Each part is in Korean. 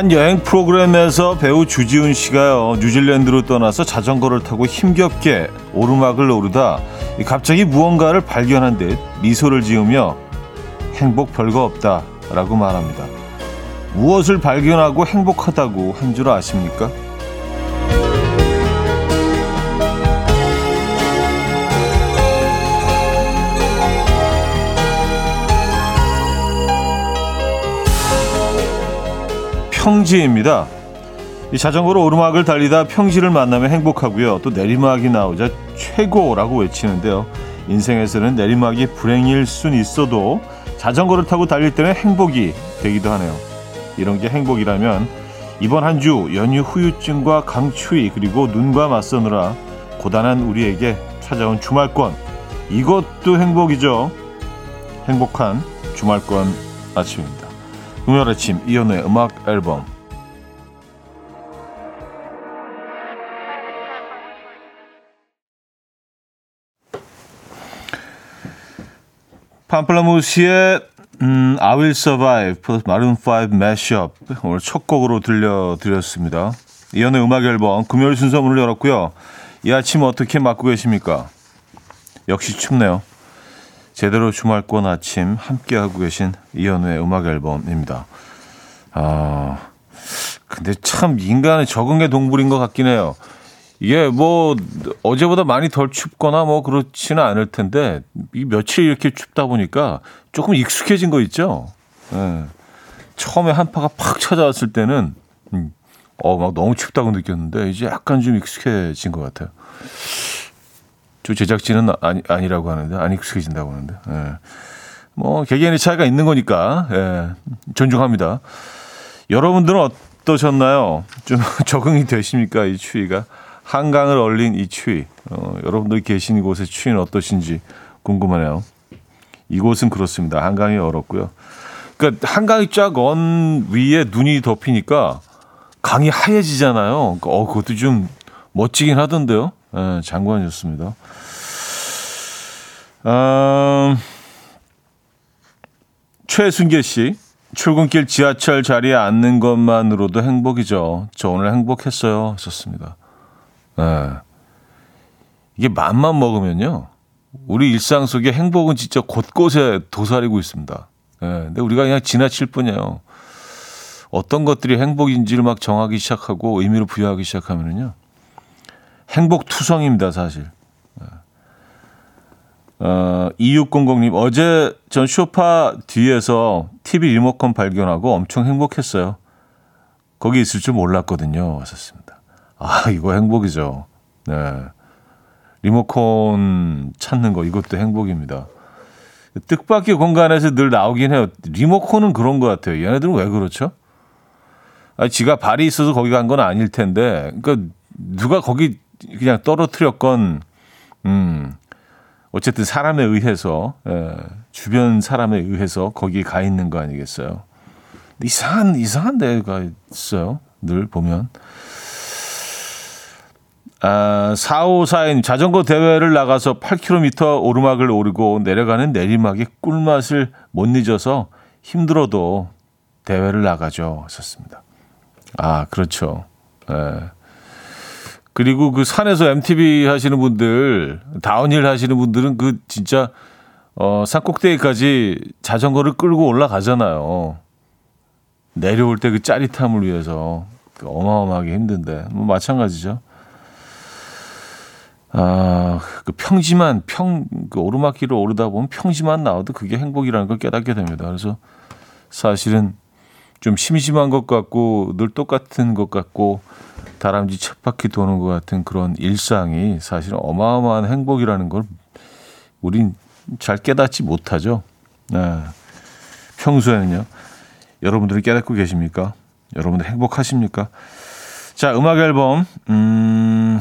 한 여행 프로그램에서 배우 주지훈 씨가요 뉴질랜드로 떠나서 자전거를 타고 힘겹게 오르막을 오르다 갑자기 무언가를 발견한 듯 미소를 지으며 행복 별거 없다라고 말합니다. 무엇을 발견하고 행복하다고 한 줄 아십니까? 평지입니다. 이 자전거로 오르막을 달리다 평지를 만나면 행복하고요. 또 내리막이 나오자 최고라고 외치는데요. 인생에서는 내리막이 불행일 순 있어도 자전거를 타고 달릴 때는 행복이 되기도 하네요. 이런 게 행복이라면 이번 한 주 연휴 후유증과 강추위 그리고 눈과 맞서느라 고단한 우리에게 찾아온 주말권 이것도 행복이죠. 행복한 주말권 아침입니다. 금요일 아침 이연우의 음악 앨범 팜플라무시의 음, I Will Survive 플러스 마룬 5 매시업 오늘 첫 곡으로 들려드렸습니다. 이연의 음악 앨범 금요일 순서 문을 열었고요. 이 아침 어떻게 맞고 계십니까? 역시 춥네요. 제대로 주말권 아침 함께하고 계신 이현우의 음악 앨범입니다. 아, 근데 참 인간의 적응의 동물인 것 같긴 해요. 이게 뭐 어제보다 많이 덜 춥거나 뭐 그렇지는 않을 텐데 이 며칠 이렇게 춥다 보니까 조금 익숙해진 거 있죠. 예. 처음에 한파가 팍 찾아왔을 때는 음, 어 막 너무 춥다고 느꼈는데 이제 약간 좀 익숙해진 것 같아요. 저 제작진은 아니, 아니라고 하는데 안 익숙해진다고 하는데 예. 뭐 개개인의 차이가 있는 거니까 예. 존중합니다. 여러분들은 어떠셨나요? 좀 적응이 되십니까 이 추위가 한강을 얼린 이 추위 어, 여러분들 계신 곳의 추위는 어떠신지 궁금하네요. 이곳은 그렇습니다. 한강이 얼었고요. 그러니까 한강이 쫙 언 위에 눈이 덮이니까 강이 하얘지잖아요. 그러니까 어 그것도 좀 멋지긴 하던데요. 예, 장관이었습니다. 음, 최순계 씨. 출근길 지하철 자리에 앉는 것만으로도 행복이죠. 저 오늘 행복했어요. 썼습니다. 예. 이게 맘만 먹으면요. 우리 일상 속에 행복은 진짜 곳곳에 도사리고 있습니다. 예. 근데 우리가 그냥 지나칠 뿐이에요. 어떤 것들이 행복인지를 막 정하기 시작하고 의미를 부여하기 시작하면은요. 행복 투성입니다, 사실. 어, 2600님, 어제 전 쇼파 뒤에서 TV 리모컨 발견하고 엄청 행복했어요. 거기 있을 줄 몰랐거든요. 왔었습니다. 아, 이거 행복이죠. 네. 리모컨 찾는 거, 이것도 행복입니다. 뜻밖의 공간에서 늘 나오긴 해요. 리모컨은 그런 것 같아요. 얘네들은 왜 그렇죠? 아, 지가 발이 있어서 거기 간 건 아닐 텐데, 그러니까 누가 거기 그냥 떨어뜨렸건, 음, 어쨌든 사람에 의해서, 예, 주변 사람에 의해서 거기 가 있는 거 아니겠어요? 이상한, 이상한 데가 있어요. 늘 보면. 아, 454인 자전거 대회를 나가서 8km 오르막을 오르고 내려가는 내리막의 꿀맛을 못 잊어서 힘들어도 대회를 나가죠. 하셨습니다. 아, 그렇죠. 예. 그리고 그 산에서 MTB 하시는 분들, 다운힐 하시는 분들은 그 진짜 어, 산 꼭대기까지 자전거를 끌고 올라가잖아요. 내려올 때 그 짜릿함을 위해서 그 어마어마하게 힘든데 뭐 마찬가지죠. 아, 그 평지만 평 그 오르막길을 오르다 보면 평지만 나와도 그게 행복이라는 걸 깨닫게 됩니다. 그래서 사실은 좀 심심한 것 같고 늘 똑같은 것 같고 다람쥐 쳇바퀴 도는 것 같은 그런 일상이 사실은 어마어마한 행복이라는 걸 우린 잘 깨닫지 못하죠. 네. 평소에는요. 여러분들이 깨닫고 계십니까? 여러분들 행복하십니까? 자, 음악 앨범. 음,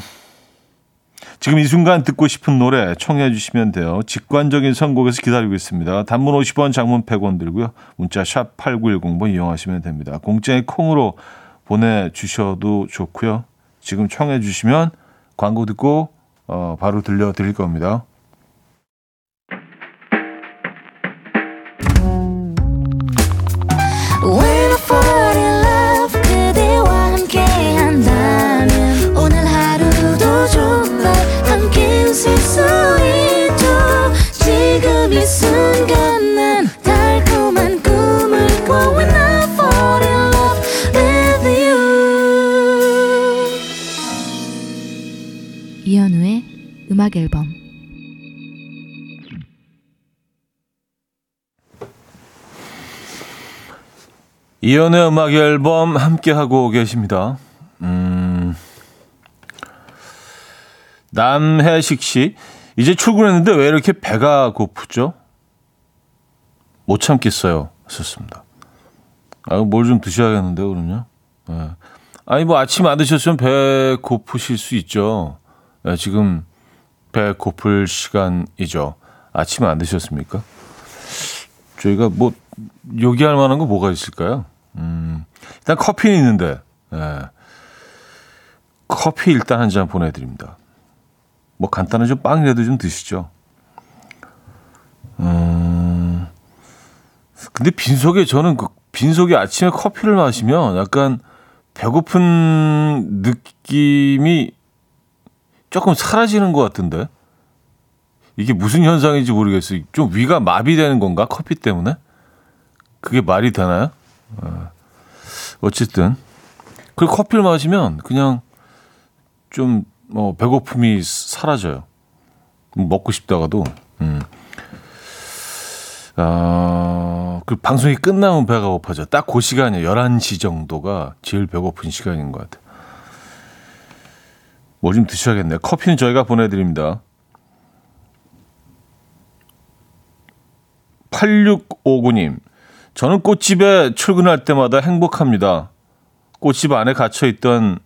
지금 이 순간 듣고 싶은 노래 청해 주시면 돼요. 직관적인 선곡에서 기다리고 있습니다. 단문 50원, 장문 100원 들고요. 문자 샵 8910번 이용하시면 됩니다. 공짜의 콩으로 보내주셔도 좋고요. 지금 청해 주시면 광고 듣고 어, 바로 들려드릴 겁니다. 음악 앨범 이연의 음악 앨범 함께 하고 계십니다. 음. 남해식 씨, 이제 출근했는데 왜 이렇게 배가 고프죠? 못 참겠어요. 하셨습니다. 아, 뭘 좀 드셔야겠는데요, 그럼요? 네. 아니, 뭐 아침 안 드셨으면 배 고프실 수 있죠. 네, 지금 배 고플 시간이죠. 아침 안 드셨습니까? 저희가 뭐, 요기할 만한 거 뭐가 있을까요? 음, 일단 커피는 있는데, 네. 커피 일단 한 잔 보내드립니다. 뭐 간단한 좀 빵이라도 좀 드시죠. 음, 근데 빈속에 저는 그 빈속에 아침에 커피를 마시면 약간 배고픈 느낌이 조금 사라지는 것 같은데 이게 무슨 현상인지 모르겠어요. 좀 위가 마비되는 건가 커피 때문에? 그게 말이 되나요? 어, 어쨌든 그 커피를 마시면 그냥 좀 어, 배고픔이 사라져요. 먹고 싶다가도. 음. 아, 그 방송이 끝나면 배가 고파져. 딱 그 시간이에요. 11시 정도가 제일 배고픈 시간인 것 같아요. 뭐 좀 드셔야겠네요. 커피는 저희가 보내드립니다. 8659님. 저는 꽃집에 출근할 때마다 행복합니다. 꽃집 안에 갇혀있던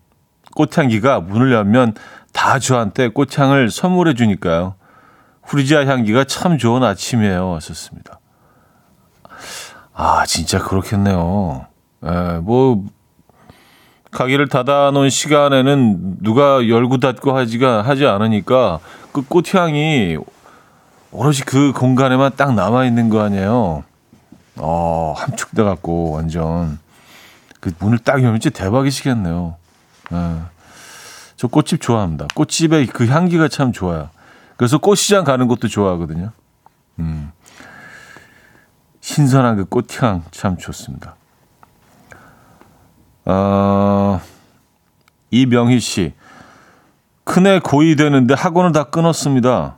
꽃향기가 문을 열면 다 저한테 꽃향을 선물해 주니까요. 후리지아 향기가 참 좋은 아침이에요. 하셨습니다. 아, 진짜 그렇겠네요. 에, 예, 뭐, 가게를 닫아놓은 시간에는 누가 열고 닫고 하지가, 하지 않으니까 그 꽃향이 오롯이 그 공간에만 딱 남아 있는 거 아니에요. 어, 함축돼 갖고 완전. 그 문을 딱 열면 진짜 대박이시겠네요. 예. 저 꽃집 좋아합니다. 꽃집의 그 향기가 참 좋아요. 그래서 꽃시장 가는 것도 좋아하거든요. 음. 신선한 그 꽃향 참 좋습니다. 어, 이명희 씨. 큰애 고2 되는데 학원을 다 끊었습니다.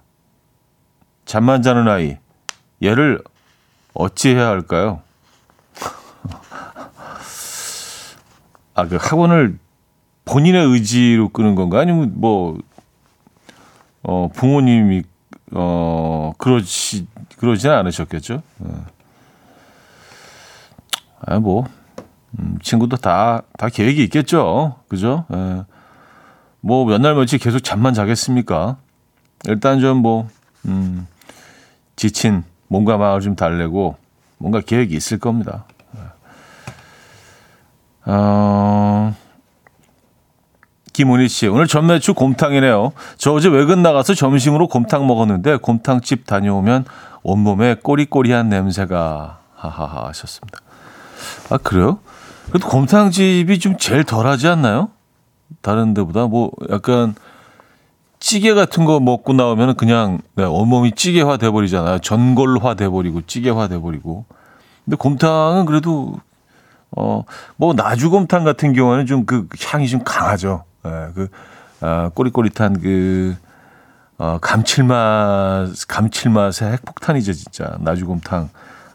잠만 자는 아이. 얘를 어찌해야 할까요? 아, 그 학원을 본인의 의지로 끄는 건가? 아니면 뭐, 어, 부모님이, 어, 그러시, 그러지는 않으셨겠죠? 어. 아, 뭐, 음, 친구도 다, 다 계획이 있겠죠. 그죠? 예. 뭐, 몇 날 며칠 계속 잠만 자겠습니까? 일단 좀 뭐, 음, 지친 몸과 마음을 좀 달래고, 뭔가 계획이 있을 겁니다. 예. 어, 김은희 씨, 오늘 전매추 곰탕이네요. 저 어제 외근 나가서 점심으로 곰탕 먹었는데 곰탕집 다녀오면 온몸에 꼬리꼬리한 냄새가 하하하 하셨습니다. 아, 그래요? 그래도 곰탕집이 좀 제일 덜 하지 않나요? 다른 데보다 뭐 약간 찌개 같은 거 먹고 나오면 그냥 네, 온몸이 찌개화 돼버리잖아요. 전골화 돼버리고 찌개화 돼버리고. 근데 곰탕은 그래도 어뭐 나주곰탕 같은 경우는 좀 그 향이 좀 강하죠. 예, 그 아, 꼬릿꼬릿한 그 어, 감칠맛 감칠맛의 핵폭탄이죠 진짜 나주곰탕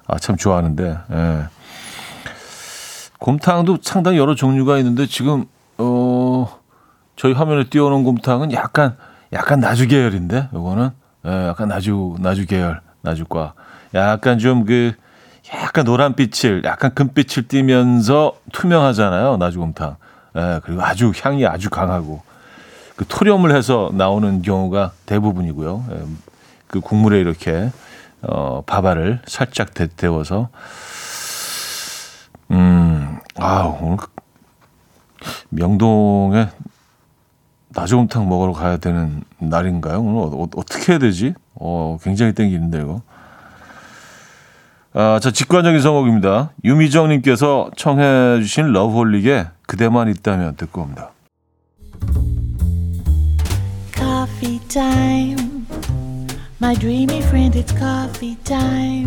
아 참 좋아하는데 예. 곰탕도 상당히 여러 종류가 있는데 지금 어 저희 화면에 띄워놓은 곰탕은 약간 약간 나주 계열인데 요거는. 예, 약간 나주 나주 계열 나주과. 약간 좀 그 약간 노란빛을 약간 금빛을 띠면서 투명하잖아요 나주곰탕. 예, 그리고 아주 향이 아주 강하고. 그 토렴을 해서 나오는 경우가 대부분이고요. 예, 그 국물에 이렇게 어, 밥알을 살짝 데, 데워서 음, 아 오늘 명동에 나조곰탕 먹으러 가야 되는 날인가요? 오늘 어, 어 떻게 해야 되지? 어, 굉장히 땡기는데 이거. 아, 자, 직관적인 성곡입니다. 유미정님께서 청해 주신 러브홀릭의 그대만 있다면 듣고 옵니다. Coffee. My dreamy friend, it's coffee time.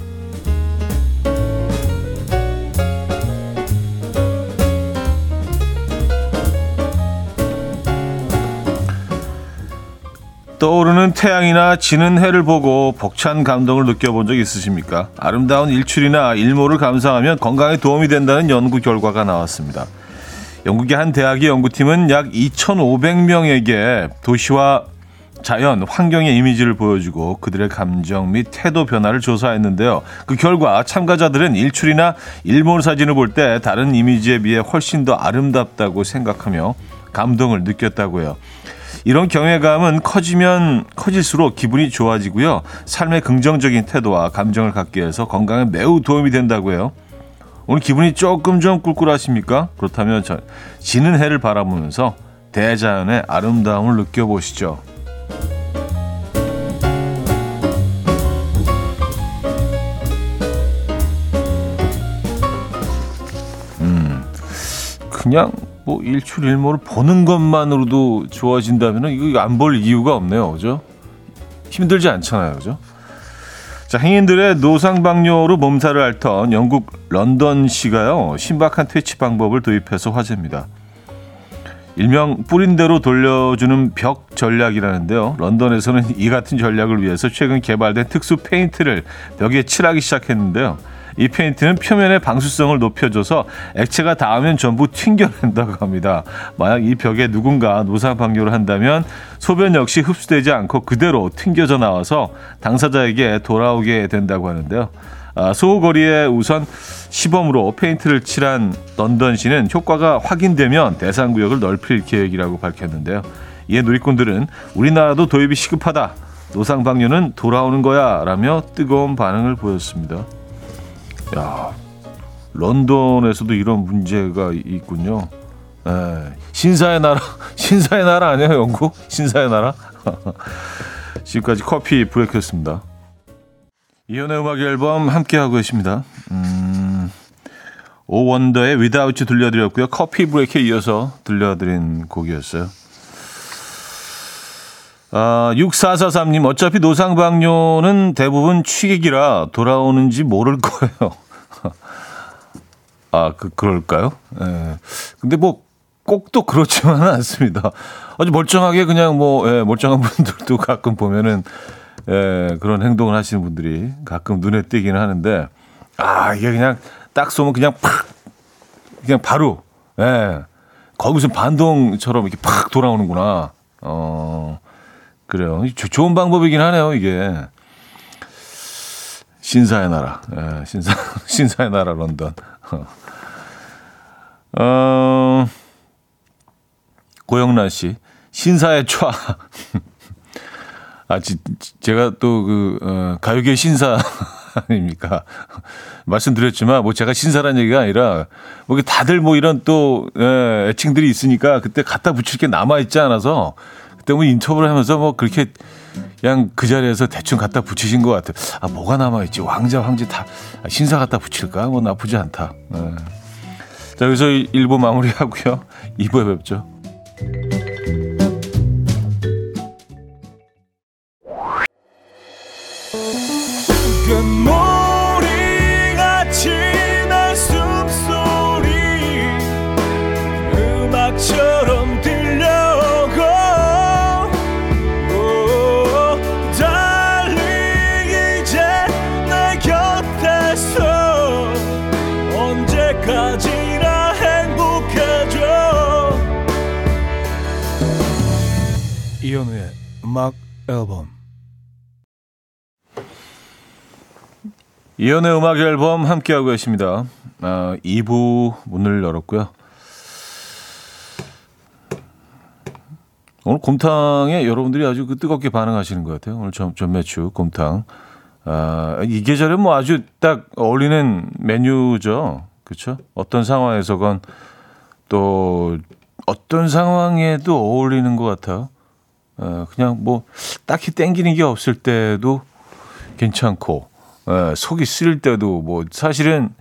떠오르는 태양이나 지는 해를 보고 벅찬 감동을 느껴본 적 있으십니까? 아름다운 일출이나 일몰을 감상하면 건강에 도움이 된다는 연구 결과가 나왔습니다. 영국의 한 대학의 연구팀은 약 2,500명에게 도시와 자연, 환경의 이미지를 보여주고 그들의 감정 및 태도 변화를 조사했는데요. 그 결과 참가자들은 일출이나 일몰 사진을 볼 때 다른 이미지에 비해 훨씬 더 아름답다고 생각하며 감동을 느꼈다고요. 이런 경외감은 커지면 커질수록 기분이 좋아지고요. 삶의 긍정적인 태도와 감정을 갖게 해서 건강에 매우 도움이 된다고 해요. 오늘 기분이 조금 좀 꿀꿀하십니까? 그렇다면 저, 지는 해를 바라보면서 대자연의 아름다움을 느껴보시죠. 음, 그냥 뭐 일출일모를 보는 것만으로도 좋아진다면 이거 안 볼 이유가 없네요. 그죠? 힘들지 않잖아요. 그죠? 자, 행인들의 노상방뇨로 몸살을 앓던 영국 런던시가요. 신박한 퇴치 방법을 도입해서 화제입니다. 일명 뿌린 대로 돌려주는 벽 전략이라는데요. 런던에서는 이 같은 전략을 위해서 최근 개발된 특수 페인트를 벽에 칠하기 시작했는데요. 이 페인트는 표면의 방수성을 높여줘서 액체가 닿으면 전부 튕겨낸다고 합니다. 만약 이 벽에 누군가 노상 방뇨를 한다면 소변 역시 흡수되지 않고 그대로 튕겨져 나와서 당사자에게 돌아오게 된다고 하는데요. 아, 소거리에 우선 시범으로 페인트를 칠한 런던시는 효과가 확인되면 대상 구역을 넓힐 계획이라고 밝혔는데요. 이에 누리꾼들은 우리나라도 도입이 시급하다. 노상 방뇨는 돌아오는 거야. 라며 뜨거운 반응을 보였습니다. 야, 런던에서도 이런 문제가 있군요. 에, 예, 신사의 나라, 신사의 나라 아니에요, 영국? 신사의 나라? 지금까지 커피 브레이크였습니다. 이연의 음악 앨범 함께하고 계십니다. 음, 오원더의 Without You 들려드렸고요. 커피 브레이크에 이어서 들려드린 곡이었어요. 아, 6443님, 어차피 노상방뇨는 대부분 취객이라 돌아오는지 모를 거예요. 아, 그, 그럴까요? 예. 근데 뭐, 꼭 또 그렇지만은 않습니다. 아주 멀쩡하게 그냥 뭐, 예, 멀쩡한 분들도 가끔 보면은, 예, 그런 행동을 하시는 분들이 가끔 눈에 띄기는 하는데, 아, 이게 그냥 딱 쏘면 그냥 팍! 그냥 바로, 예. 거기서 반동처럼 이렇게 팍 돌아오는구나. 어, 그래요. 좋은 방법이긴 하네요, 이게. 신사의 나라. 예, 신사, 신사의 나라 런던. 어, 고영란 씨. 신사의 촤. 아, 지, 제가 또 그, 어, 가요계 신사 아닙니까? 말씀드렸지만, 뭐 제가 신사란 얘기가 아니라, 뭐 다들 뭐 이런 또, 예, 애칭들이 있으니까 그때 갖다 붙일 게 남아있지 않아서, 그때 뭐 인터뷰를 하면서 뭐 그렇게 그냥 그 자리에서 대충 갖다 붙이신 것 같아요. 아, 뭐가 남아있지? 왕자, 황제 다 신사 갖다 붙일까? 뭐 나쁘지 않다. 네. 자, 여기서 1부 마무리하고요. 2부에 뵙죠. 음악 앨범 이현우의 음악 앨범 함께하고 계십니다. 아, 2부 문을 열었고요. 오늘 곰탕에 여러분들이 아주 그 뜨겁게 반응하시는 것 같아요. 오늘 전, 전매추 곰탕. 아, 이 계절에 뭐 아주 딱 어울리는 메뉴죠. 그렇죠? 어떤 상황에서건 또 어떤 상황에도 어울리는 것 같아요. 어, 그냥 뭐 딱히 땡기는 게 없을 때도 괜찮고 어, 속이 쓰릴 때도 뭐 사실은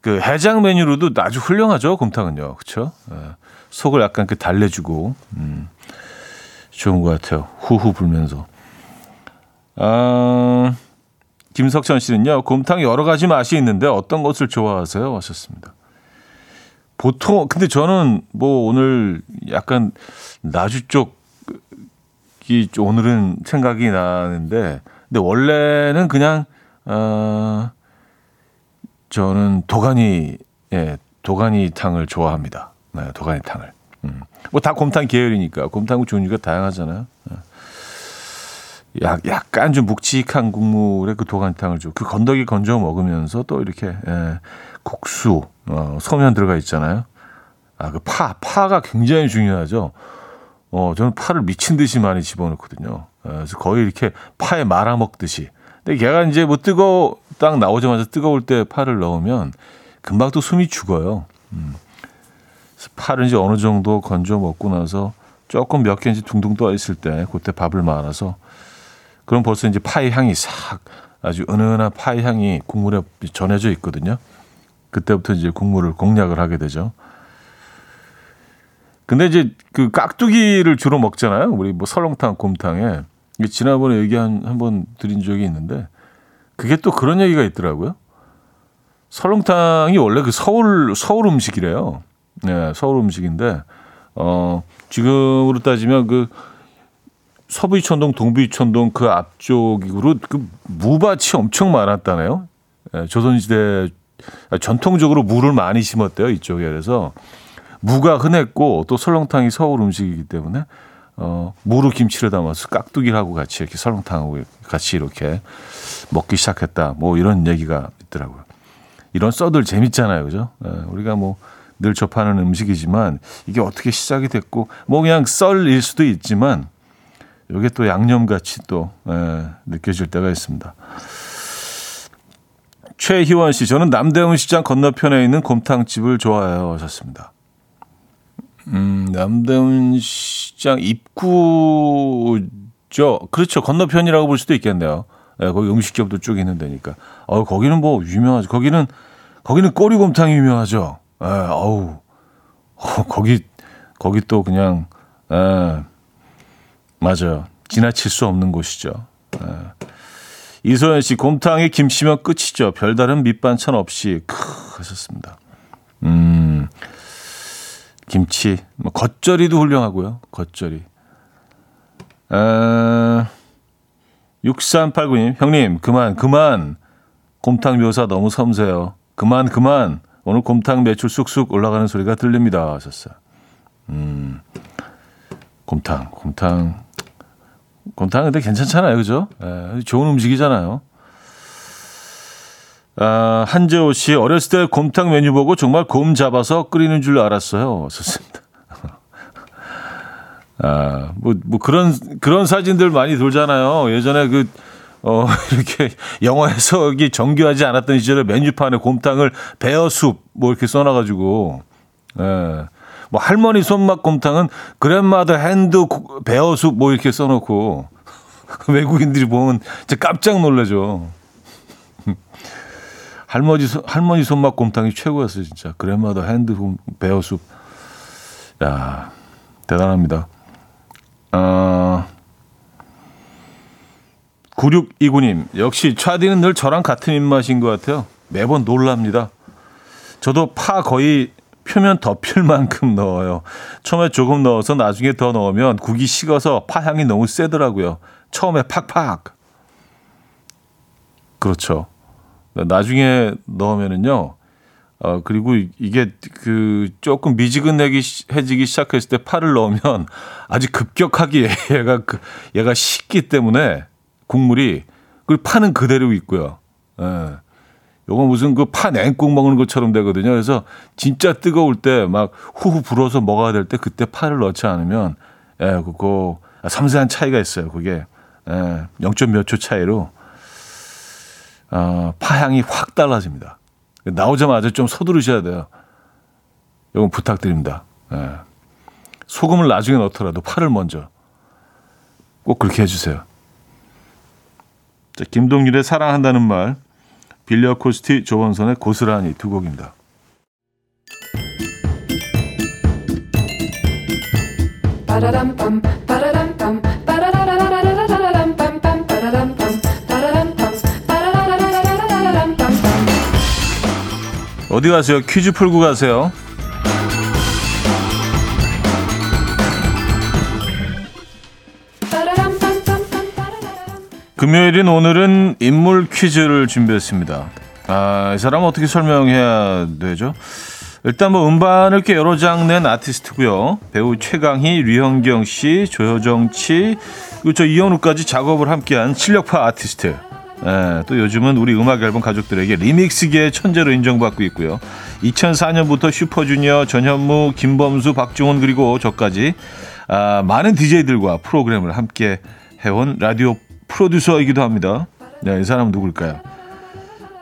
그 해장 메뉴로도 아주 훌륭하죠 곰탕은요 그렇죠 어, 속을 약간 그 달래주고 음, 좋은 것 같아요 후후 불면서 아, 김석천 씨는요, 곰탕 여러 가지 맛이 있는데 어떤 것을 좋아하세요? 하셨습니다. 보통, 근데 저는 뭐 오늘 약간 나주 쪽 이 오늘은 생각이 나는데, 근데 원래는 그냥, 어, 저는 도가니, 예, 도가니탕을 좋아합니다. 네, 도가니탕을. 음. 뭐다 곰탕 계열이니까 곰탕 종류가 다양하잖아요. 예. 약, 약간 좀 묵직한 국물에 그 도가니탕을 줘. 그 건더기 건져 먹으면서 또 이렇게 예, 국수, 어, 소면 들어가 있잖아요. 아, 그 파, 파가 굉장히 중요하죠. 어, 저는 파를 미친 듯이 많이 집어넣거든요. 예, 그래서 거의 이렇게 파에 말아 먹듯이. 근데 걔가 이제 뭐 뜨거, 딱 나오자마자 뜨거울 때 파를 넣으면 금방 또 숨이 죽어요. 음. 파를 이제 어느 정도 건져 먹고 나서 조금 몇 개인지 둥둥 떠 있을 때 그때 밥을 말아서 그럼 벌써 이제 파의 향이 싹 아주 은은한 파의 향이 국물에 전해져 있거든요. 그때부터 이제 국물을 공략을 하게 되죠. 근데 이제 그 깍두기를 주로 먹잖아요. 우리 뭐 설렁탕, 곰탕에. 지난번에 얘기 한, 한 번 드린 적이 있는데 그게 또 그런 얘기가 있더라고요. 설렁탕이 원래 그 서울, 서울 음식이래요. 네, 서울 음식인데, 어, 지금으로 따지면 그 서부 이천동, 동부 이천동 그 앞쪽으로 그 무밭이 엄청 많았다네요. 예, 조선시대 전통적으로 무를 많이 심었대요 이쪽에 그래서 무가 흔했고 또 설렁탕이 서울 음식이기 때문에 어, 무로 김치를 담아서 깍두기하고 같이 이렇게 설렁탕하고 같이 이렇게 먹기 시작했다. 뭐 이런 얘기가 있더라고요. 이런 썰들 재밌잖아요, 그죠? 예, 우리가 뭐 늘 접하는 음식이지만 이게 어떻게 시작이 됐고 뭐 그냥 썰일 수도 있지만 이게 또 양념같이 또 에, 느껴질 때가 있습니다. 최희원 씨, 저는 남대문 시장 건너편에 있는 곰탕집을 좋아해요. 하셨습니다. 음, 남대문 시장 입구죠. 그렇죠. 건너편이라고 볼 수도 있겠네요. 예, 거기 음식점도 쭉 있는 데니까. 어, 거기는 뭐 유명하죠. 거기는, 거기는 꼬리곰탕이 유명하죠. 예, 어우. 어, 거기, 거기 또 그냥, 예, 맞아요. 지나칠 수 없는 곳이죠. 네. 이소연 씨, 곰탕에 김치면 끝이죠. 별다른 밑반찬 없이 크 하셨습니다. 음, 김치, 뭐 겉절이도 훌륭하고요. 겉절이. 아, 6389님, 형님, 그만, 그만. 곰탕 묘사 너무 섬세요. 그만, 그만. 오늘 곰탕 매출 쑥쑥 올라가는 소리가 들립니다. 하셨어요. 음, 곰탕, 곰탕. 곰탕 근데 괜찮잖아요. 그죠? 예, 좋은 음식이잖아요. 아, 한재호 씨, 어렸을 때 곰탕 메뉴 보고 정말 곰 잡아서 끓이는 줄 알았어요. 좋습니다. 아, 뭐, 뭐 그런, 그런 사진들 많이 돌잖아요. 예전에 그, 어, 이렇게 영어 번역이 정교하지 않았던 시절에 메뉴판에 곰탕을 bear soup 뭐 이렇게 써놔가지고, 예. 뭐 할머니 손맛 곰탕은 grandmother hand bear soup 뭐 이렇게 써놓고 외국인들이 보면 진짜 깜짝 놀라죠. 할머니 할머니 손맛 곰탕이 최고였어요 진짜 grandmother hand bear soup. 야 대단합니다. 어, 9629님 역시 차디는 늘 저랑 같은 입맛인 것 같아요. 매번 놀랍니다. 저도 파 거의 표면 덮일 만큼 넣어요. 처음에 조금 넣어서 나중에 더 넣으면 국이 식어서 파 향이 너무 세더라고요. 처음에 팍팍. 그렇죠. 나중에 넣으면은요. 어, 그리고 이게 그 조금 미지근하게 해지기 시작했을 때 파를 넣으면 아주 급격하게 얘가 그 얘가 식기 때문에 국물이 그 파는 그대로 있고요. 예. 요거 무슨 그 파 냉국 먹는 것처럼 되거든요. 그래서 진짜 뜨거울 때 막 후후 불어서 먹어야 될 때 그때 파를 넣지 않으면 예, 그거 섬세한 차이가 있어요. 그게 예, 0. 몇 초 차이로 어, 파 향이 확 달라집니다. 나오자마자 좀 서두르셔야 돼요. 이건 부탁드립니다. 예. 소금을 나중에 넣더라도 파를 먼저 꼭 그렇게 해주세요. 자, 김동률의 사랑한다는 말 빌리어 코스티 조원선의 고스란히 두 곡입니다. 어디 가세요? 퀴즈 풀고 가세요. 금요일인 오늘은 인물 퀴즈를 준비했습니다. 아, 이 사람 어떻게 설명해야 되죠? 일단 뭐 음반을 꽤 여러 장 낸 아티스트고요. 배우 최강희, 류현경 씨, 조효정 씨, 그리고 저 이현우까지 작업을 함께한 실력파 아티스트. 예, 또 요즘은 우리 음악 앨범 가족들에게 리믹스계의 천재로 인정받고 있고요. 2004년부터 슈퍼주니어, 전현무, 김범수, 박중훈 그리고 저까지 아, 많은 DJ들과 프로그램을 함께 해온 라디오 프로듀서이기도 합니다. 네, 이 사람은 누굴까요?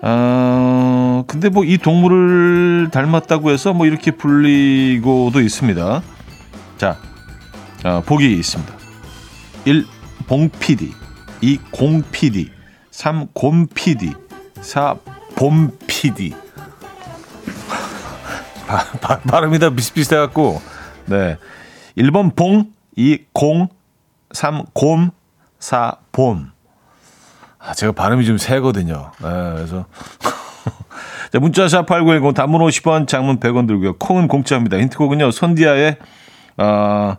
어, 근데 뭐 이 동물을 닮았다고 해서 뭐 이렇게 불리고도 있습니다. 자, 어, 보기 있습니다. 1. 봉PD 2. 공PD 3. 곰PD 4. 봄PD 발음이 다 비슷비슷해갖고 네. 1번 봉 2. 공 3. 곰 4. 봄 아, 제가 발음이 좀 세거든요. 네, 그래서. 자, 문자샵 8910 단문 50원, 장문 100원 들고요. 콩은 공짜입니다. 힌트곡은요. 손디아의 어,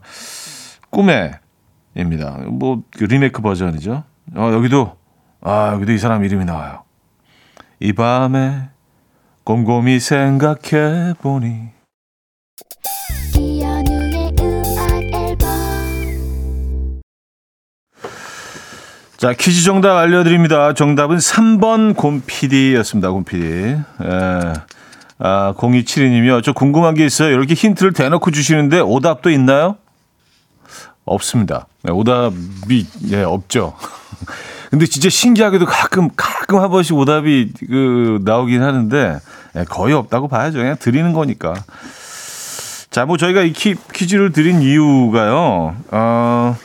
꿈에 입니다. 뭐 그 리메이크 버전이죠. 어, 여기도 아, 여기도 이 사람 이름이 나와요. 이 밤에 곰곰이 생각해 보니 자, 퀴즈 정답 알려드립니다. 정답은 3번 곰피디였습니다. 곰피디. 예. 아, 0272님이요. 저 궁금한 게 있어요. 이렇게 힌트를 대놓고 주시는데 오답도 있나요? 없습니다. 네, 오답이, 예, 없죠. 근데 진짜 신기하게도 가끔, 가끔 한 번씩 오답이 그, 나오긴 하는데, 예, 거의 없다고 봐야죠. 그냥 드리는 거니까. 자, 뭐 저희가 이 퀴, 퀴즈를 드린 이유가요. 어,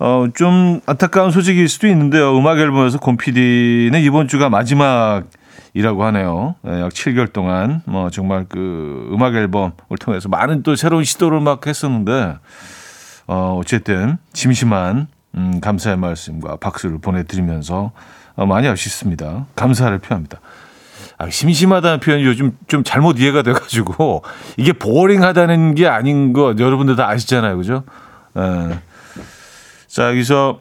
어, 좀 안타까운 소식일 수도 있는데요. 음악 앨범에서 곰피디는 이번 주가 마지막이라고 하네요. 네, 약 7개월 동안 뭐 정말 그 음악 앨범을 통해서 많은 또 새로운 시도를 막 했었는데 어, 어쨌든 심심한 음, 감사의 말씀과 박수를 보내드리면서 어, 많이 아쉽습니다. 감사를 표합니다. 아, 심심하다는 표현이 요즘 좀 잘못 이해가 돼가지고 이게 보링하다는 게 아닌 거 여러분들 다 아시잖아요, 그죠? 에. 자, 여기서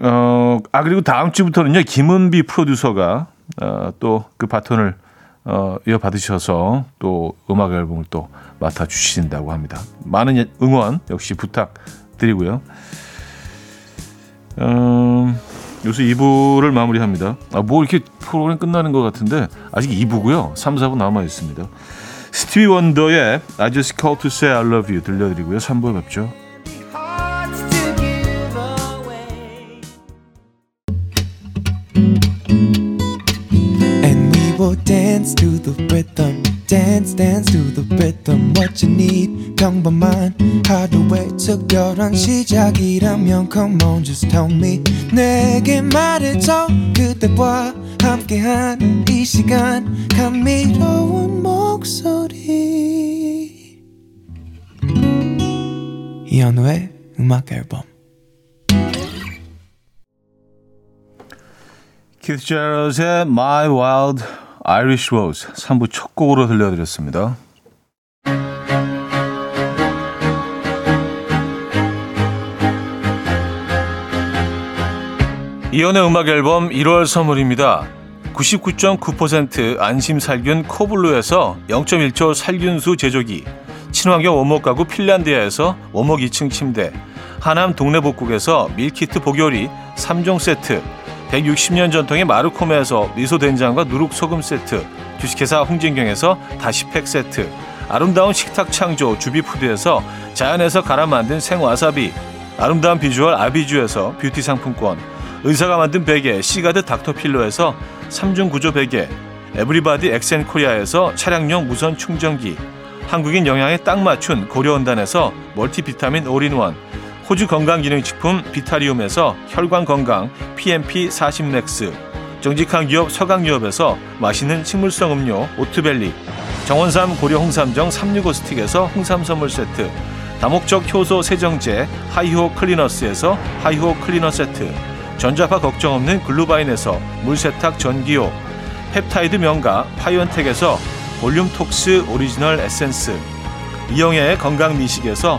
어, 아 그리고 다음 주부터는요 김은비 프로듀서가 어, 또 그 바톤을 어, 이어받으셔서 또 음악 앨범을 또 맡아 주신다고 합니다. 많은 응원 역시 부탁드리고요. 음, 요새 2부를 마무리합니다. 아, 뭐 이렇게 프로그램 끝나는 것 같은데 아직 2부고요. 3, 4부 남아 있습니다. 스티비 원더의 I Just Call to Say I Love You 들려드리고요. 3부에 뵙죠. dance dance to the rhythm what you need 평범한 하루의 특별한 시작이라면 come on just tell me 내게 말해줘 그대와 함께한 이 시간 감미로운 목소리 이현우의 음악 앨범 키스 제럴의 My Wild Irish Rose 3부 첫 곡으로 들려드렸습니다. 이연의 음악 앨범 1월 선물입니다. 99.9% 안심 살균 코블루에서 0.1초 살균수 제조기, 친환경 원목 가구 핀란드야에서 원목 2층 침대, 하남 동네 복국에서 밀키트 복요리 3종 세트, 160년 전통의 마르코메에서 미소된장과 누룩소금 세트 주식회사 홍진경에서 다시팩 세트 아름다운 식탁 창조 주비푸드에서 자연에서 갈아 만든 생와사비 아름다운 비주얼 아비주에서 뷰티 상품권 의사가 만든 베개 시가드 닥터필로에서 3중 구조 베개 에브리바디 엑센코리아에서 차량용 무선 충전기 한국인 영양에 딱 맞춘 고려은단에서 멀티비타민 올인원 호주 건강기능식품 비타리움에서 혈관건강 PMP 40맥스 정직한 기업 서강유업에서 맛있는 식물성 음료 오트벨리 정원삼 고려 홍삼정 365 스틱에서 홍삼 선물 세트 다목적 효소 세정제 하이호 클리너스에서 하이호 클리너 세트 전자파 걱정 없는 글루바인에서 물세탁 전기요 펩타이드 명가 파이언텍에서 볼륨톡스 오리지널 에센스 이영애의 건강미식에서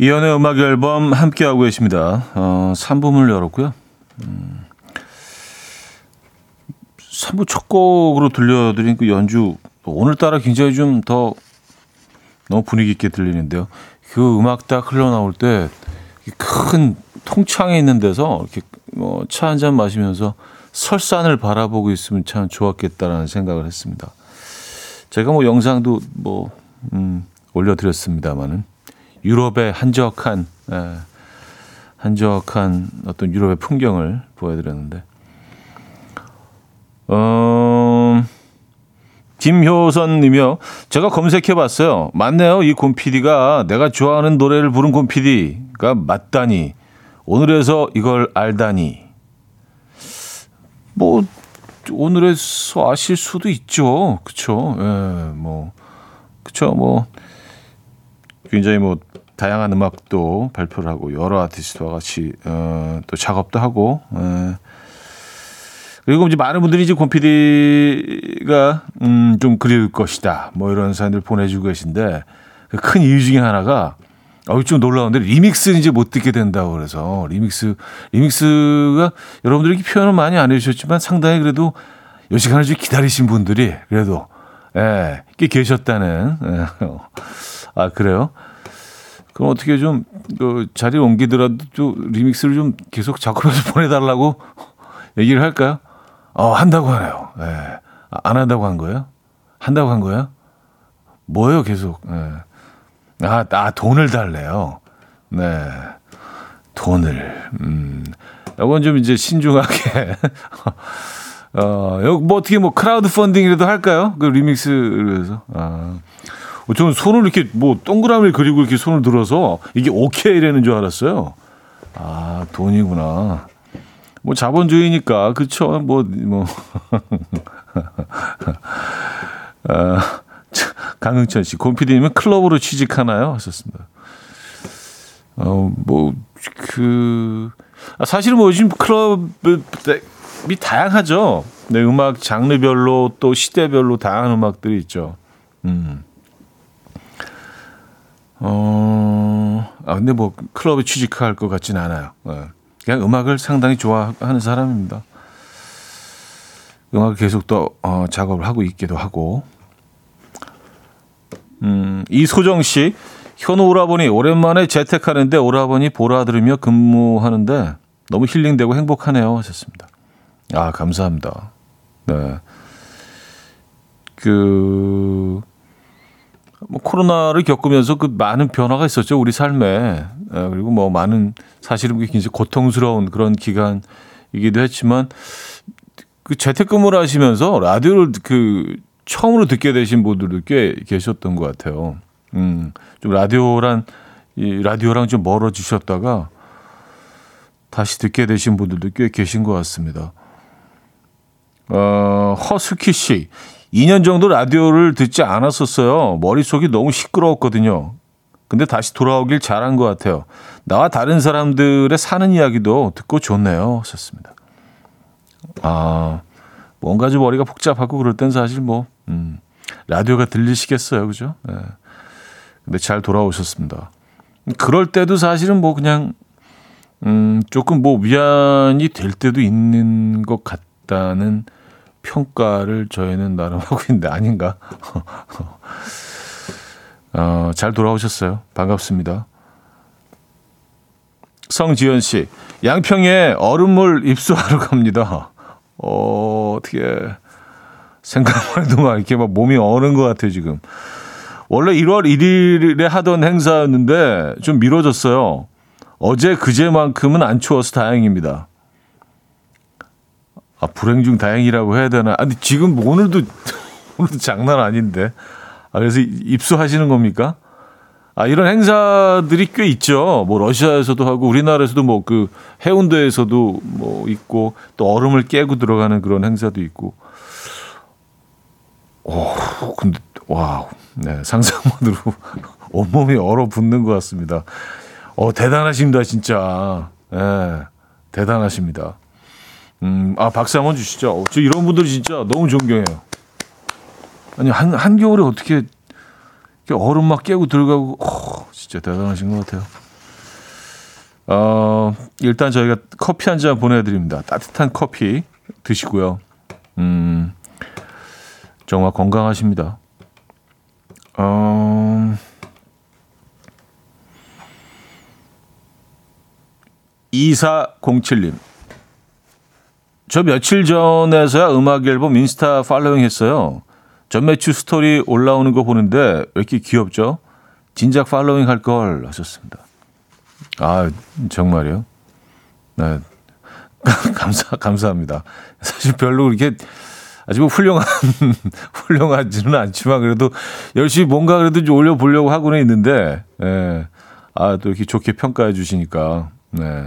이연의 음악 앨범 함께하고 계십니다. 어, 3부문을 열었고요. 음, 3부 첫 곡으로 들려드린 그 연주 오늘따라 굉장히 좀 더 너무 분위기 있게 들리는데요. 그 음악 딱 흘러나올 때 큰 통창에 있는 데서 이렇게 뭐 차 한 잔 마시면서 설산을 바라보고 있으면 참 좋았겠다라는 생각을 했습니다. 제가 뭐 영상도 뭐 음, 올려드렸습니다만은 유럽의 한적한 예, 한적한 어떤 유럽의 풍경을 보여드렸는데 어, 김효선님이요. 제가 검색해봤어요. 맞네요. 이 곰피디가 내가 좋아하는 노래를 부른 곰피디가 맞다니. 오늘에서 이걸 알다니. 뭐 오늘에서 아실 수도 있죠. 그쵸? 예, 뭐 그쵸? 뭐 굉장히 뭐 다양한 음악도 발표를 하고 여러 아티스트와 같이 어, 또 작업도 하고 예. 그리고 이제 많은 분들이 이제 곰피디가 음, 좀 그리울 것이다 뭐 이런 사연들 보내주고 계신데 그큰 이유 중에 하나가 어, 좀 놀라운데 리믹스는 이제 못 듣게 된다고 그래서 리믹스 리믹스가 여러분들이 표현을 많이 안 해주셨지만 상당히 그래도 요 시간을 좀 기다리신 분들이 그래도 예, 꽤 계셨다는 예. 아 그래요? 그럼 어떻게 좀 그, 자리 옮기더라도 좀 리믹스를 좀 계속 작업해서 보내달라고 얘기를 할까요? 어 한다고 하네요. 예. 아, 안 한다고 한 거예요? 한다고 한 거예요? 뭐예요 계속? 예. 아, 아 돈을 달래요. 네, 돈을. 음, 이건 좀 이제 신중하게. 어, 뭐 어떻게 뭐 크라우드 펀딩이라도 할까요? 그 리믹스를 해서. 아. 어, 저는 손을 이렇게 뭐 동그라미를 그리고 이렇게 손을 들어서 이게 오케이라는 줄 알았어요. 아, 돈이구나. 뭐 자본주의니까 그쵸 뭐뭐 뭐. 아, 강흥천 씨 곰피디님은 클럽으로 취직하나요? 하셨습니다. 어 뭐 그 아, 사실은 뭐 요즘 클럽이 다양하죠. 네, 음악 장르별로 또 시대별로 다양한 음악들이 있죠. 음. 어, 아, 근데 뭐 클럽에 취직할 것 같지는 않아요. 네. 그냥 음악을 상당히 좋아하는 사람입니다. 음악을 계속 또 어, 작업을 하고 있기도 하고. 음, 이소정 씨, 현우 오라버니 오랜만에 재택하는데 오라버니 보라 들으며 근무하는데 너무 힐링되고 행복하네요 하셨습니다. 아 감사합니다. 네. 그, 뭐 코로나를 겪으면서 그 많은 변화가 있었죠 우리 삶에 예, 그리고 뭐 많은 사실은 굉장히 고통스러운 그런 기간이기도 했지만 그 재택근무를 하시면서 라디오를 그 처음으로 듣게 되신 분들도 꽤 계셨던 것 같아요. 음, 좀 라디오란 이 라디오랑 좀 멀어지셨다가 다시 듣게 되신 분들도 꽤 계신 것 같습니다. 어, 허스키 씨. 2년 정도 라디오를 듣지 않았었어요. 머릿속이 너무 시끄러웠거든요. 근데 다시 돌아오길 잘한 것 같아요. 나와 다른 사람들의 사는 이야기도 듣고 좋네요. 하셨습니다. 아, 뭔가 좀 머리가 복잡하고 그럴 땐 사실 뭐, 음, 라디오가 들리시겠어요. 그죠? 네. 근데 잘 돌아오셨습니다. 그럴 때도 사실은 뭐 그냥, 음, 조금 뭐 위안이 될 때도 있는 것 같다는 평가를 저희는 나름 하고 있는데 아닌가? 어, 잘 돌아오셨어요. 반갑습니다. 성지현 씨, 양평에 얼음물 입수하러 갑니다. 어, 어떻게 생각만 해도 막 이렇게 막 몸이 어는 것 같아요, 지금. 원래 1월 1일에 하던 행사였는데 좀 미뤄졌어요. 어제 그제만큼은 안 추워서 다행입니다. 아, 불행 중 다행이라고 해야 되나? 아니, 지금 오늘도, 오늘도 장난 아닌데. 아, 그래서 입수하시는 겁니까? 아, 이런 행사들이 꽤 있죠. 뭐, 러시아에서도 하고, 우리나라에서도 뭐, 그, 해운대에서도 뭐, 있고, 또 얼음을 깨고 들어가는 그런 행사도 있고. 오, 근데, wow. 네, 상상만으로 온몸이 얼어붙는 것 같습니다. 어, 대단하십니다, 진짜. 예, 네, 대단하십니다. 음, 아, 박수 한번 주시죠. 어, 저 이런 분들 진짜 너무 존경해요. 아니, 한, 한겨울에 어떻게 얼음 막 깨고 들어가고, 어, 진짜 대단하신 것 같아요. 어, 일단 저희가 커피 한 잔 보내드립니다. 따뜻한 커피 드시고요. 음, 정말 건강하십니다. 어, 이사공칠님. 저 며칠 전에서야 음악 앨범 인스타 팔로잉 했어요. 전매출 스토리 올라오는 거 보는데 왜 이렇게 귀엽죠? 진작 팔로잉 할 걸 하셨습니다. 아, 정말요? 네. 감사, 감사합니다. 사실 별로 그렇게 아주 뭐 훌륭한, 훌륭하지는 않지만 그래도 열심히 뭔가 그래도 좀 올려보려고 하고는 있는데, 예. 아, 또 이렇게 좋게 평가해 주시니까, 네.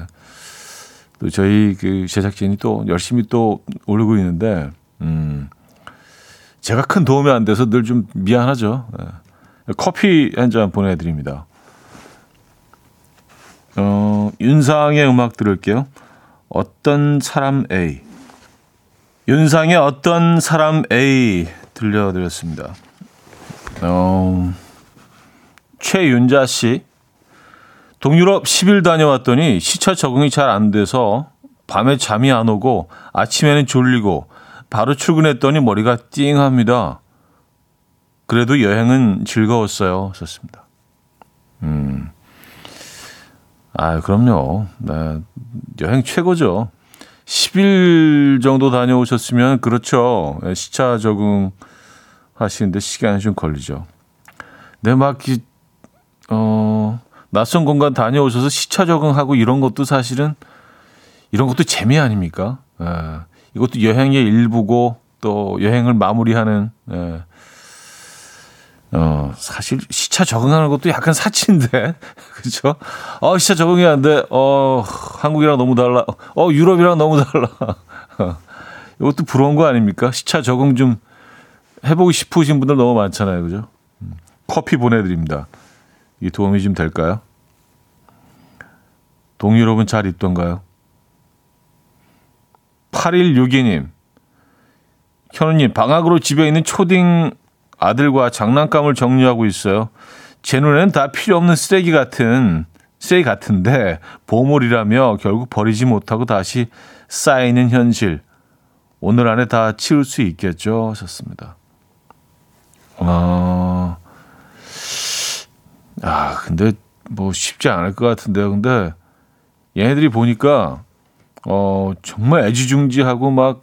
또 저희 그 제작진이 또 열심히 또 올리고 있는데, 음, 제가 큰 도움이 안 돼서 늘 좀 미안하죠. 네. 커피 한 잔 보내드립니다. 어, 윤상의 음악 들을게요. 어떤 사람 A. 윤상의 어떤 사람 A 들려드렸습니다. 어, 최윤자 씨. 동유럽 10일 다녀왔더니 시차 적응이 잘 안 돼서 밤에 잠이 안 오고 아침에는 졸리고 바로 출근했더니 머리가 띵합니다. 그래도 여행은 즐거웠어요. 썼습니다. 음. 아, 그럼요. 네. 여행 최고죠. 10일 정도 다녀오셨으면 그렇죠. 시차 적응 하시는데 시간이 좀 걸리죠. 네, 막, 어, 낯선 공간 다녀오셔서 시차 적응하고 이런 것도 사실은 이런 것도 재미 아닙니까? 에, 이것도 여행의 일부고 또 여행을 마무리하는 에, 어, 사실 시차 적응하는 것도 약간 사치인데, 그렇죠? 어, 시차 적응이 안 돼. 어, 한국이랑 너무 달라. 어, 유럽이랑 너무 달라. 이것도 부러운 거 아닙니까? 시차 적응 좀 해보고 싶으신 분들 너무 많잖아요, 그죠? 음, 커피 보내드립니다. 이 도움이 좀 될까요? 동유럽은 잘 있던가요? 8162님, 현우님, 방학으로 집에 있는 초딩 아들과 장난감을 정리하고 있어요. 제 눈에는 다 필요 없는 쓰레기 같은, 쓰레기 같은데, 보물이라며 결국 버리지 못하고 다시 쌓이는 현실. 오늘 안에 다 치울 수 있겠죠? 하셨습니다. 아, 아, 근데 뭐 쉽지 않을 것 같은데요. 근데 얘네들이 보니까, 어, 정말 애지중지하고 막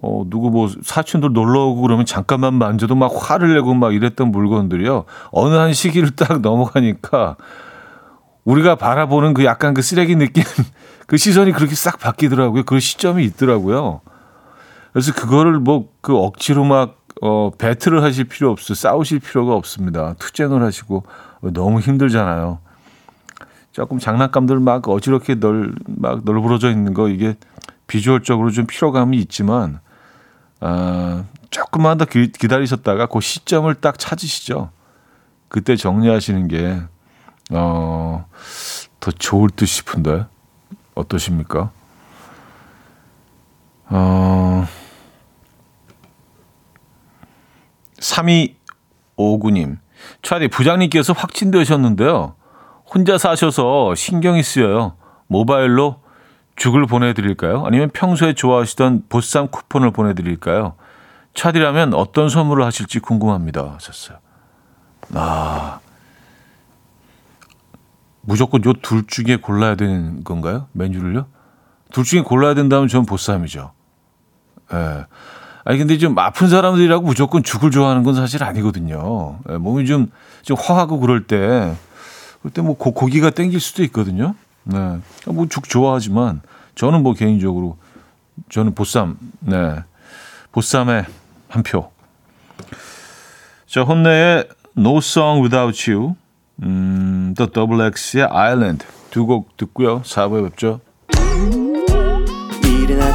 어, 누구 뭐 사촌들 놀러 오고 그러면 잠깐만 만져도 막 화를 내고 막 이랬던 물건들이요. 어느 한 시기를 딱 넘어가니까 우리가 바라보는 그 약간 그 쓰레기 느낌, 그 시선이 그렇게 싹 바뀌더라고요. 그 시점이 있더라고요. 그래서 그거를 뭐 그 억지로 막, 어, 배틀을 하실 필요 없어요. 싸우실 필요가 없습니다. 투쟁을 하시고 너무 힘들잖아요. 조금 장난감들 막 어지럽게 널, 막 널브러져 있는 거 이게 비주얼적으로 좀 피로감이 있지만 아, 조금만 더 기, 기다리셨다가 그 시점을 딱 찾으시죠. 그때 정리하시는 게, 어, 더 좋을 듯 싶은데, 어떠십니까? 어, 3259님. 차디 부장님께서 확진되셨는데요. 혼자 사셔서 신경이 쓰여요. 모바일로 죽을 보내드릴까요? 아니면 평소에 좋아하시던 보쌈 쿠폰을 보내드릴까요? 차디라면 어떤 선물을 하실지 궁금합니다. 하셨어요. 아, 무조건 요 둘 중에 골라야 되는 건가요? 메뉴를요? 둘 중에 골라야 된다면 전 보쌈이죠. 예. 아니 근데 좀 아픈 사람들이라고 무조건 죽을 좋아하는 건 사실 아니거든요. 예, 몸이 좀, 좀 화하고 그럴 때 그럴 때뭐 고기가 땡길 수도 있거든요. 네. 뭐 죽 좋아하지만 저는 뭐 개인적으로 저는 보쌈, 네. 보쌈에 한 표. 자, 혼내의 No Song Without You, 음, 또 더블 X의 Island 두 곡 듣고요. 4부에 뵙죠.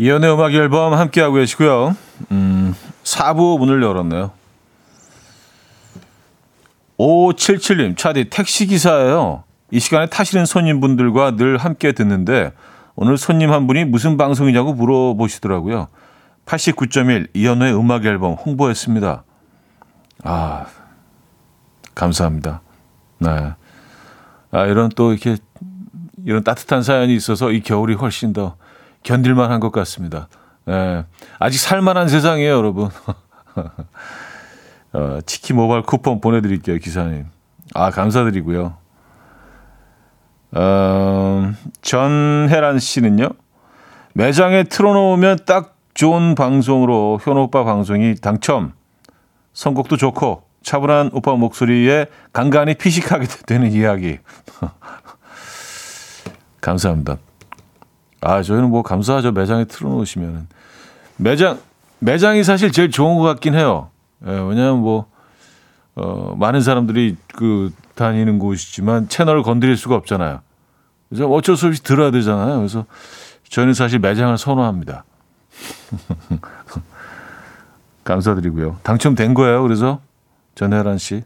이연의 음악 앨범 함께하고 계시고요. 음, 4부 문을 열었네요. 5577님, 차디 택시기사예요. 이 시간에 타시는 손님분들과 늘 함께 듣는데 오늘 손님 한 분이 무슨 방송이냐고 물어보시더라고요. 89.1 이연의 음악 앨범 홍보했습니다. 아, 감사합니다. 네. 아, 이런 또 이렇게 이런 따뜻한 사연이 있어서 이 겨울이 훨씬 더 견딜만 한 것 같습니다. 예, 아직 살만한 세상이에요, 여러분. 어, 치킨 모바일 쿠폰 보내드릴게요, 기사님. 아, 감사드리고요. 어, 전혜란 씨는요, 매장에 틀어놓으면 딱 좋은 방송으로 현우 오빠 방송이 당첨. 선곡도 좋고, 차분한 오빠 목소리에 간간히 피식하게 되는 이야기. 감사합니다. 아, 저희는 뭐 감사하죠. 매장에 틀어놓으시면은. 매장, 매장이 사실 제일 좋은 것 같긴 해요. 예, 왜냐하면 뭐, 어, 많은 사람들이 그 다니는 곳이지만 채널을 건드릴 수가 없잖아요. 그래서 어쩔 수 없이 들어야 되잖아요. 그래서 저는 사실 매장을 선호합니다. 감사드리고요. 당첨된 거예요. 그래서 전혜란 씨,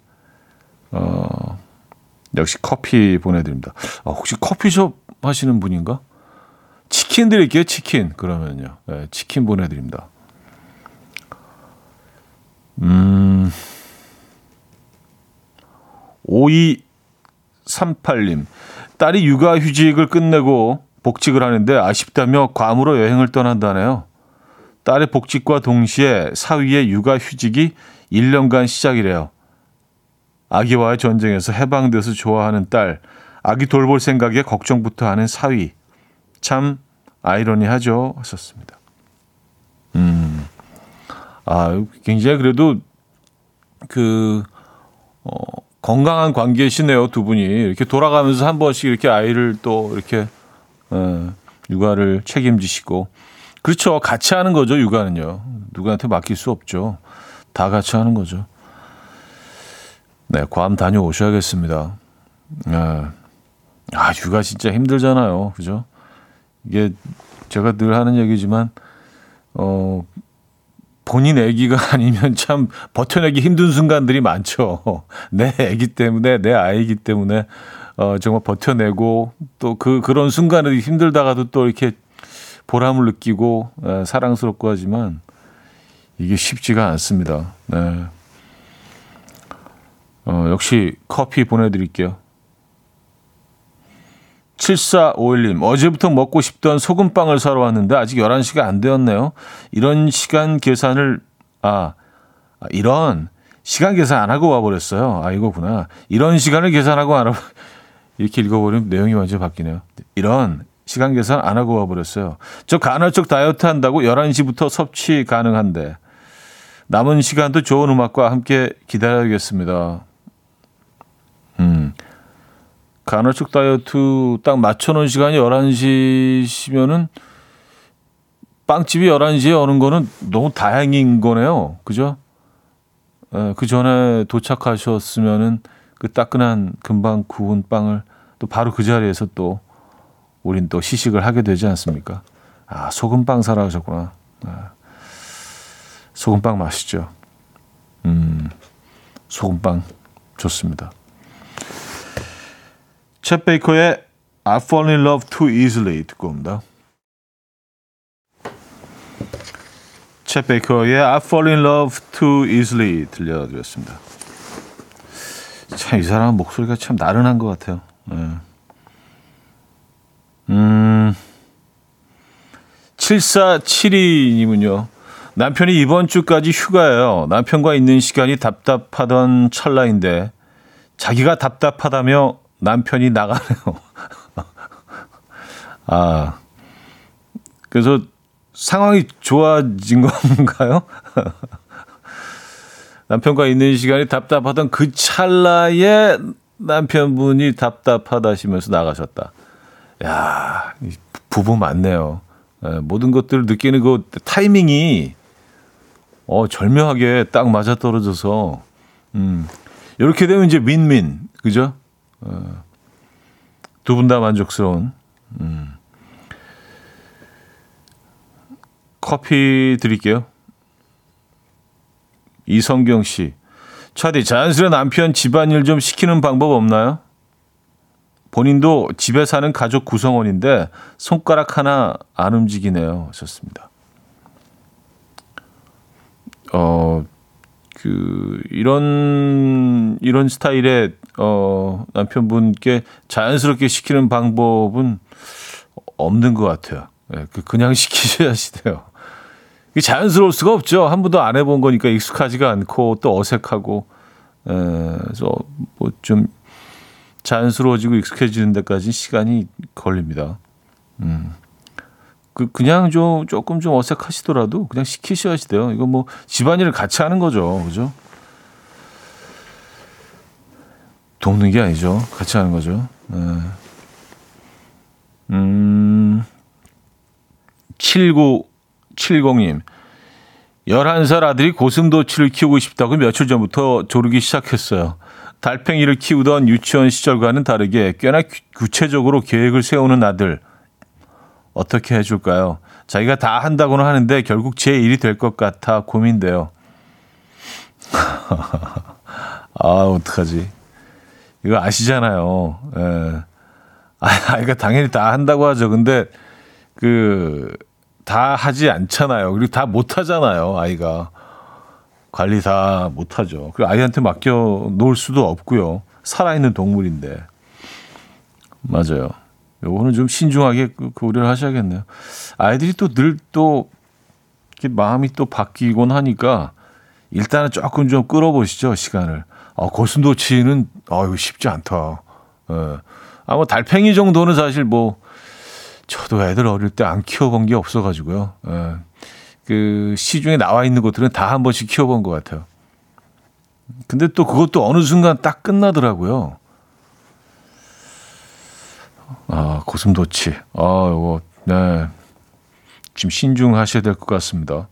어, 역시 커피 보내드립니다. 아, 혹시 커피숍 하시는 분인가? 치킨 드릴게요, 치킨. 그러면요. 네, 치킨 보내드립니다. 음, 5238님. 딸이 육아휴직을 끝내고 복직을 하는데 아쉽다며 괌으로 여행을 떠난다네요. 딸의 복직과 동시에 사위의 육아휴직이 1년간 시작이래요. 아기와의 전쟁에서 해방돼서 좋아하는 딸, 아기 돌볼 생각에 걱정부터 하는 사위. 참 아이러니하죠. 하셨습니다. 음, 아, 굉장히 그래도 그, 어, 건강한 관계시네요. 두 분이. 이렇게 돌아가면서 한 번씩 이렇게 아이를 또 이렇게, 어, 육아를 책임지시고. 그렇죠. 같이 하는 거죠. 육아는요. 누구한테 맡길 수 없죠. 다 같이 하는 거죠. 네, 괌 다녀오셔야겠습니다. 네. 아, 육아 진짜 힘들잖아요. 그죠? 이게 제가 늘 하는 얘기지만, 어, 본인 아기가 아니면 참 버텨내기 힘든 순간들이 많죠. 내 아기 때문에, 내 아이기 때문에, 어, 정말 버텨내고, 또 그, 그런 순간을 힘들다가도 또 이렇게 보람을 느끼고, 에, 사랑스럽고 하지만, 이게 쉽지가 않습니다. 네. 어, 역시 커피 보내드릴게요. 7451님, 어제부터 먹고 싶던 소금빵을 사러 왔는데 아직 11시가 안 되었네요. 이런 시간 계산을, 아, 아, 이런 시간 계산 안 하고 와버렸어요. 아, 이거구나. 이런 시간을 계산하고 안 하고, 이렇게 읽어버리면 내용이 완전 바뀌네요. 이런 시간 계산 안 하고 와버렸어요. 저 간헐적 다이어트 한다고 11시부터 섭취 가능한데, 남은 시간도 좋은 음악과 함께 기다려야겠습니다. 음. 간헐적 다이어트 딱 맞춰놓은 시간이 11시면은 빵집이 11시에 오는 거는 너무 다행인 거네요. 그죠? 에, 그 전에 도착하셨으면은 그 따끈한 금방 구운 빵을 또 바로 그 자리에서 또 우린 또 시식을 하게 되지 않습니까? 아, 소금빵 사라 하셨구나. 아, 소금빵 맛있죠. 음, 소금빵 좋습니다. 챗 베이커의 I Fall in Love Too Easily 듣고 옵니다. 챗 베이커의 I Fall in Love Too Easily 들려드렸습니다. 참 이 사람 목소리가 참 나른한 것 같아요. 네. 음, 7472님은요. 남편이 이번 주까지 휴가예요. 남편과 있는 시간이 답답하던 찰나인데 자기가 답답하다며 남편이 나가네요. 아, 그래서 상황이 좋아진 건가요? 남편과 있는 시간이 답답하던 그 찰나에 남편분이 답답하다시면서 나가셨다. 야, 이 부부 맞네요. 예, 모든 것들을 느끼는 그 타이밍이 어, 절묘하게 딱 맞아 떨어져서 음. 이렇게 되면 이제 윈윈. 그죠? 어, 두분 다 만족스러운 음. 커피 드릴게요. 이성경 씨. 차디, 자연스레 남편 집안일 좀 시키는 방법 없나요? 본인도 집에 사는 가족 구성원인데 손가락 하나 안 움직이네요. 하셨습니다. 어, 그, 이런, 이런 스타일의, 어, 남편분께 자연스럽게 시키는 방법은 없는 것 같아요. 예, 그 그냥 시키셔야시대요. 이게 자연스러울 수가 없죠. 한 번도 안 해본 거니까 익숙하지가 않고 또 어색하고, 에, 그래서 뭐 좀 자연스러워지고 익숙해지는 데까지 시간이 걸립니다. 음. 그 그냥 좀 조금 좀 어색하시더라도 그냥 시키셔야지 돼요. 이거 뭐 집안일을 같이 하는 거죠, 그죠? 돕는 게 아니죠, 같이 하는 거죠. 네. 음, 7970님. 11살 아들이 고슴도치를 키우고 싶다고 며칠 전부터 조르기 시작했어요. 달팽이를 키우던 유치원 시절과는 다르게 꽤나 구체적으로 계획을 세우는 아들. 어떻게 해줄까요? 자기가 다 한다고는 하는데 결국 제 일이 될 것 같아 고민돼요. 아, 어떡하지? 이거 아시잖아요. 예. 아, 아이가 당연히 다 한다고 하죠. 근데 그, 다 하지 않잖아요. 그리고 다 못하잖아요. 아이가. 관리 다 못하죠. 그리고 아이한테 맡겨 놓을 수도 없고요. 살아있는 동물인데. 맞아요. 요거는 좀 신중하게 그, 그 우려를 하셔야겠네요. 아이들이 또늘또 마음이 또 바뀌곤 하니까 일단은 조금 좀 끌어보시죠 시간을. 아, 고슴도치는 아 이거 쉽지 않다. 예. 아뭐 달팽이 정도는 사실 뭐 저도 애들 어릴 때 안 키워본 게 없어가지고요. 예. 그 시중에 나와 있는 것들은 다 한 번씩 키워본 것 같아요. 근데 또 그것도 어느 순간 딱 끝나더라고요. 아, 고슴도치. 아, 이거, 네. 지금 신중하셔야 될 것 같습니다.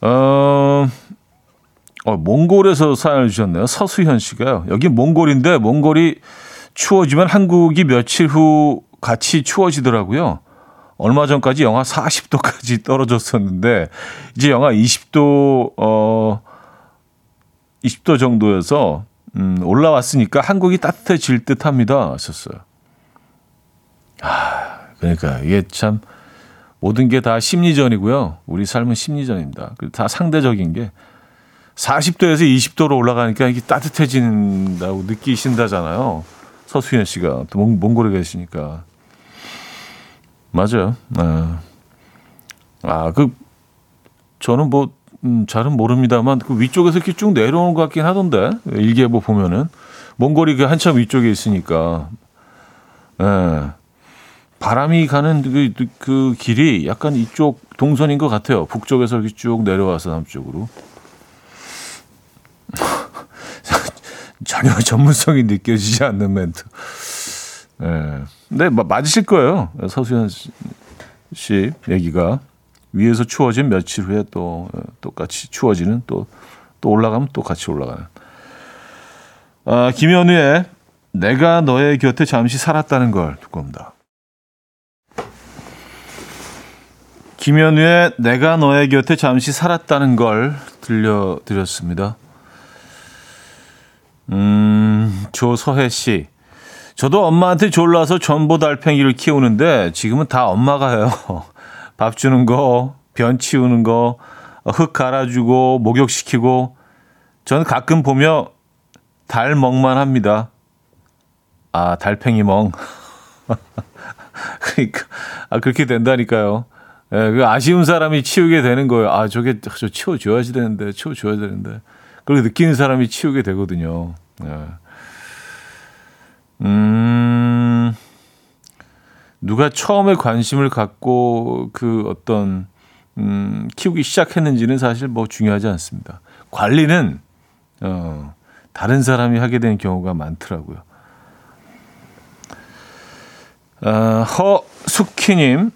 어, 어, 몽골에서 사연을 주셨네요. 서수현 씨가요. 여기 몽골인데, 몽골이 추워지면 한국이 며칠 후 같이 추워지더라고요. 얼마 전까지 영하 40도까지 떨어졌었는데, 이제 영하 20도, 어, 20도 정도여서, 음, 올라왔으니까 한국이 따뜻해질 듯 합니다. 하셨어요. 아, 그러니까 이게 참 모든 게 다 심리전이고요. 우리 삶은 심리전입니다. 다 상대적인 게 40도에서 20도로 올라가니까 이게 따뜻해진다고 느끼신다잖아요. 서수현 씨가 또 몽, 몽골에 계시니까. 맞아요. 아, 아 그, 저는 뭐, 음, 잘은 모릅니다만, 그 위쪽에서 이렇게 쭉 내려오는 것 같긴 하던데, 일기예보 보면은. 몽골이 그 한참 위쪽에 있으니까. 예. 바람이 가는 그, 그 길이 약간 이쪽 동선인 것 같아요. 북쪽에서 이렇게 쭉 내려와서 남쪽으로. 전혀 전문성이 느껴지지 않는 멘트. 예. 근데 맞으실 거예요. 서수현 씨 얘기가. 위에서 추워진 며칠 후에 또 똑같이 추워지는 또, 또 올라가면 또 같이 올라가는. 아, 김현우의 내가 너의 곁에 잠시 살았다는 걸 듣고 옵니다. 김현우의 내가 너의 곁에 잠시 살았다는 걸 들려드렸습니다. 음, 조서혜 씨. 저도 엄마한테 졸라서 전보 달팽이를 키우는데 지금은 다 엄마가 해요. 밥 주는 거, 변 치우는 거, 흙 갈아주고, 목욕시키고. 저는 가끔 보며 달 멍만 합니다. 아, 달팽이 멍. 그러니까, 아, 그렇게 된다니까요. 예, 그 아쉬운 사람이 치우게 되는 거예요. 아, 저게, 저 치워줘야지 되는데, 치워줘야 되는데. 그렇게 느끼는 사람이 치우게 되거든요. 예. 음, 누가 처음에 관심을 갖고 그 어떤, 음, 키우기 시작했는지는 사실 뭐 중요하지 않습니다. 관리는, 어, 다른 사람이 하게 되는 경우가 많더라고요. 어, 허숙희님,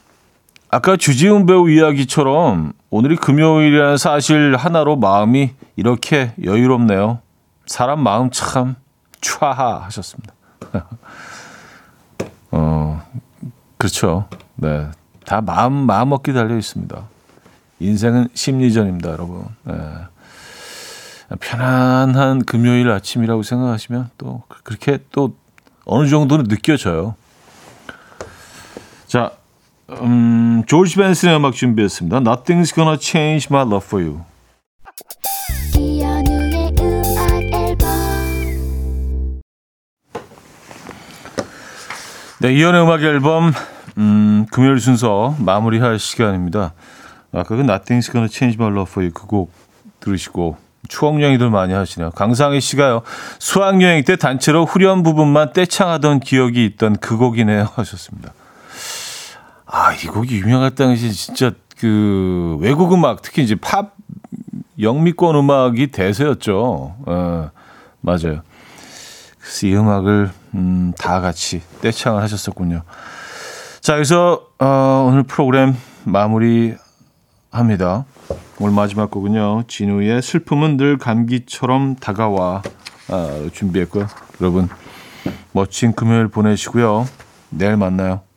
아까 주지훈 배우 이야기처럼 오늘이 금요일이라는 사실 하나로 마음이 이렇게 여유롭네요. 사람 마음 참 촤하 하셨습니다. 어, 그렇죠. 네. 다 마음, 마음 먹기 달려 있습니다. 인생은 심리전입니다, 여러분. 네. 편안한 금요일 아침이라고 생각하시면 또 그렇게 또 어느 정도는 느껴져요. 자, 음, 조지 벤슨의 음악 준비했습니다. Nothing's gonna change my love for you. 네, 이연의 음악 앨범 음, 금요일 순서 마무리할 시간입니다. 아까 그 Nothing's Gonna Change My Love For You 그곡 들으시고 추억 여행들 많이 하시네요. 강상희 씨가요. 수학여행 때 단체로 후렴 부분만 떼창하던 기억이 있던 그 곡이네요 하셨습니다. 아, 이 곡이 유명할 당시 진짜 그 외국 음악 특히 이제 팝 영미권 음악이 대세였죠. 어, 맞아요. 그래서 이 음악을 음, 다 같이 떼창을 하셨었군요. 자, 여기서 어, 오늘 프로그램 마무리합니다. 오늘 마지막 곡은요. 진우의 슬픔은 늘 감기처럼 다가와 아, 준비했고요. 여러분 멋진 금요일 보내시고요. 내일 만나요.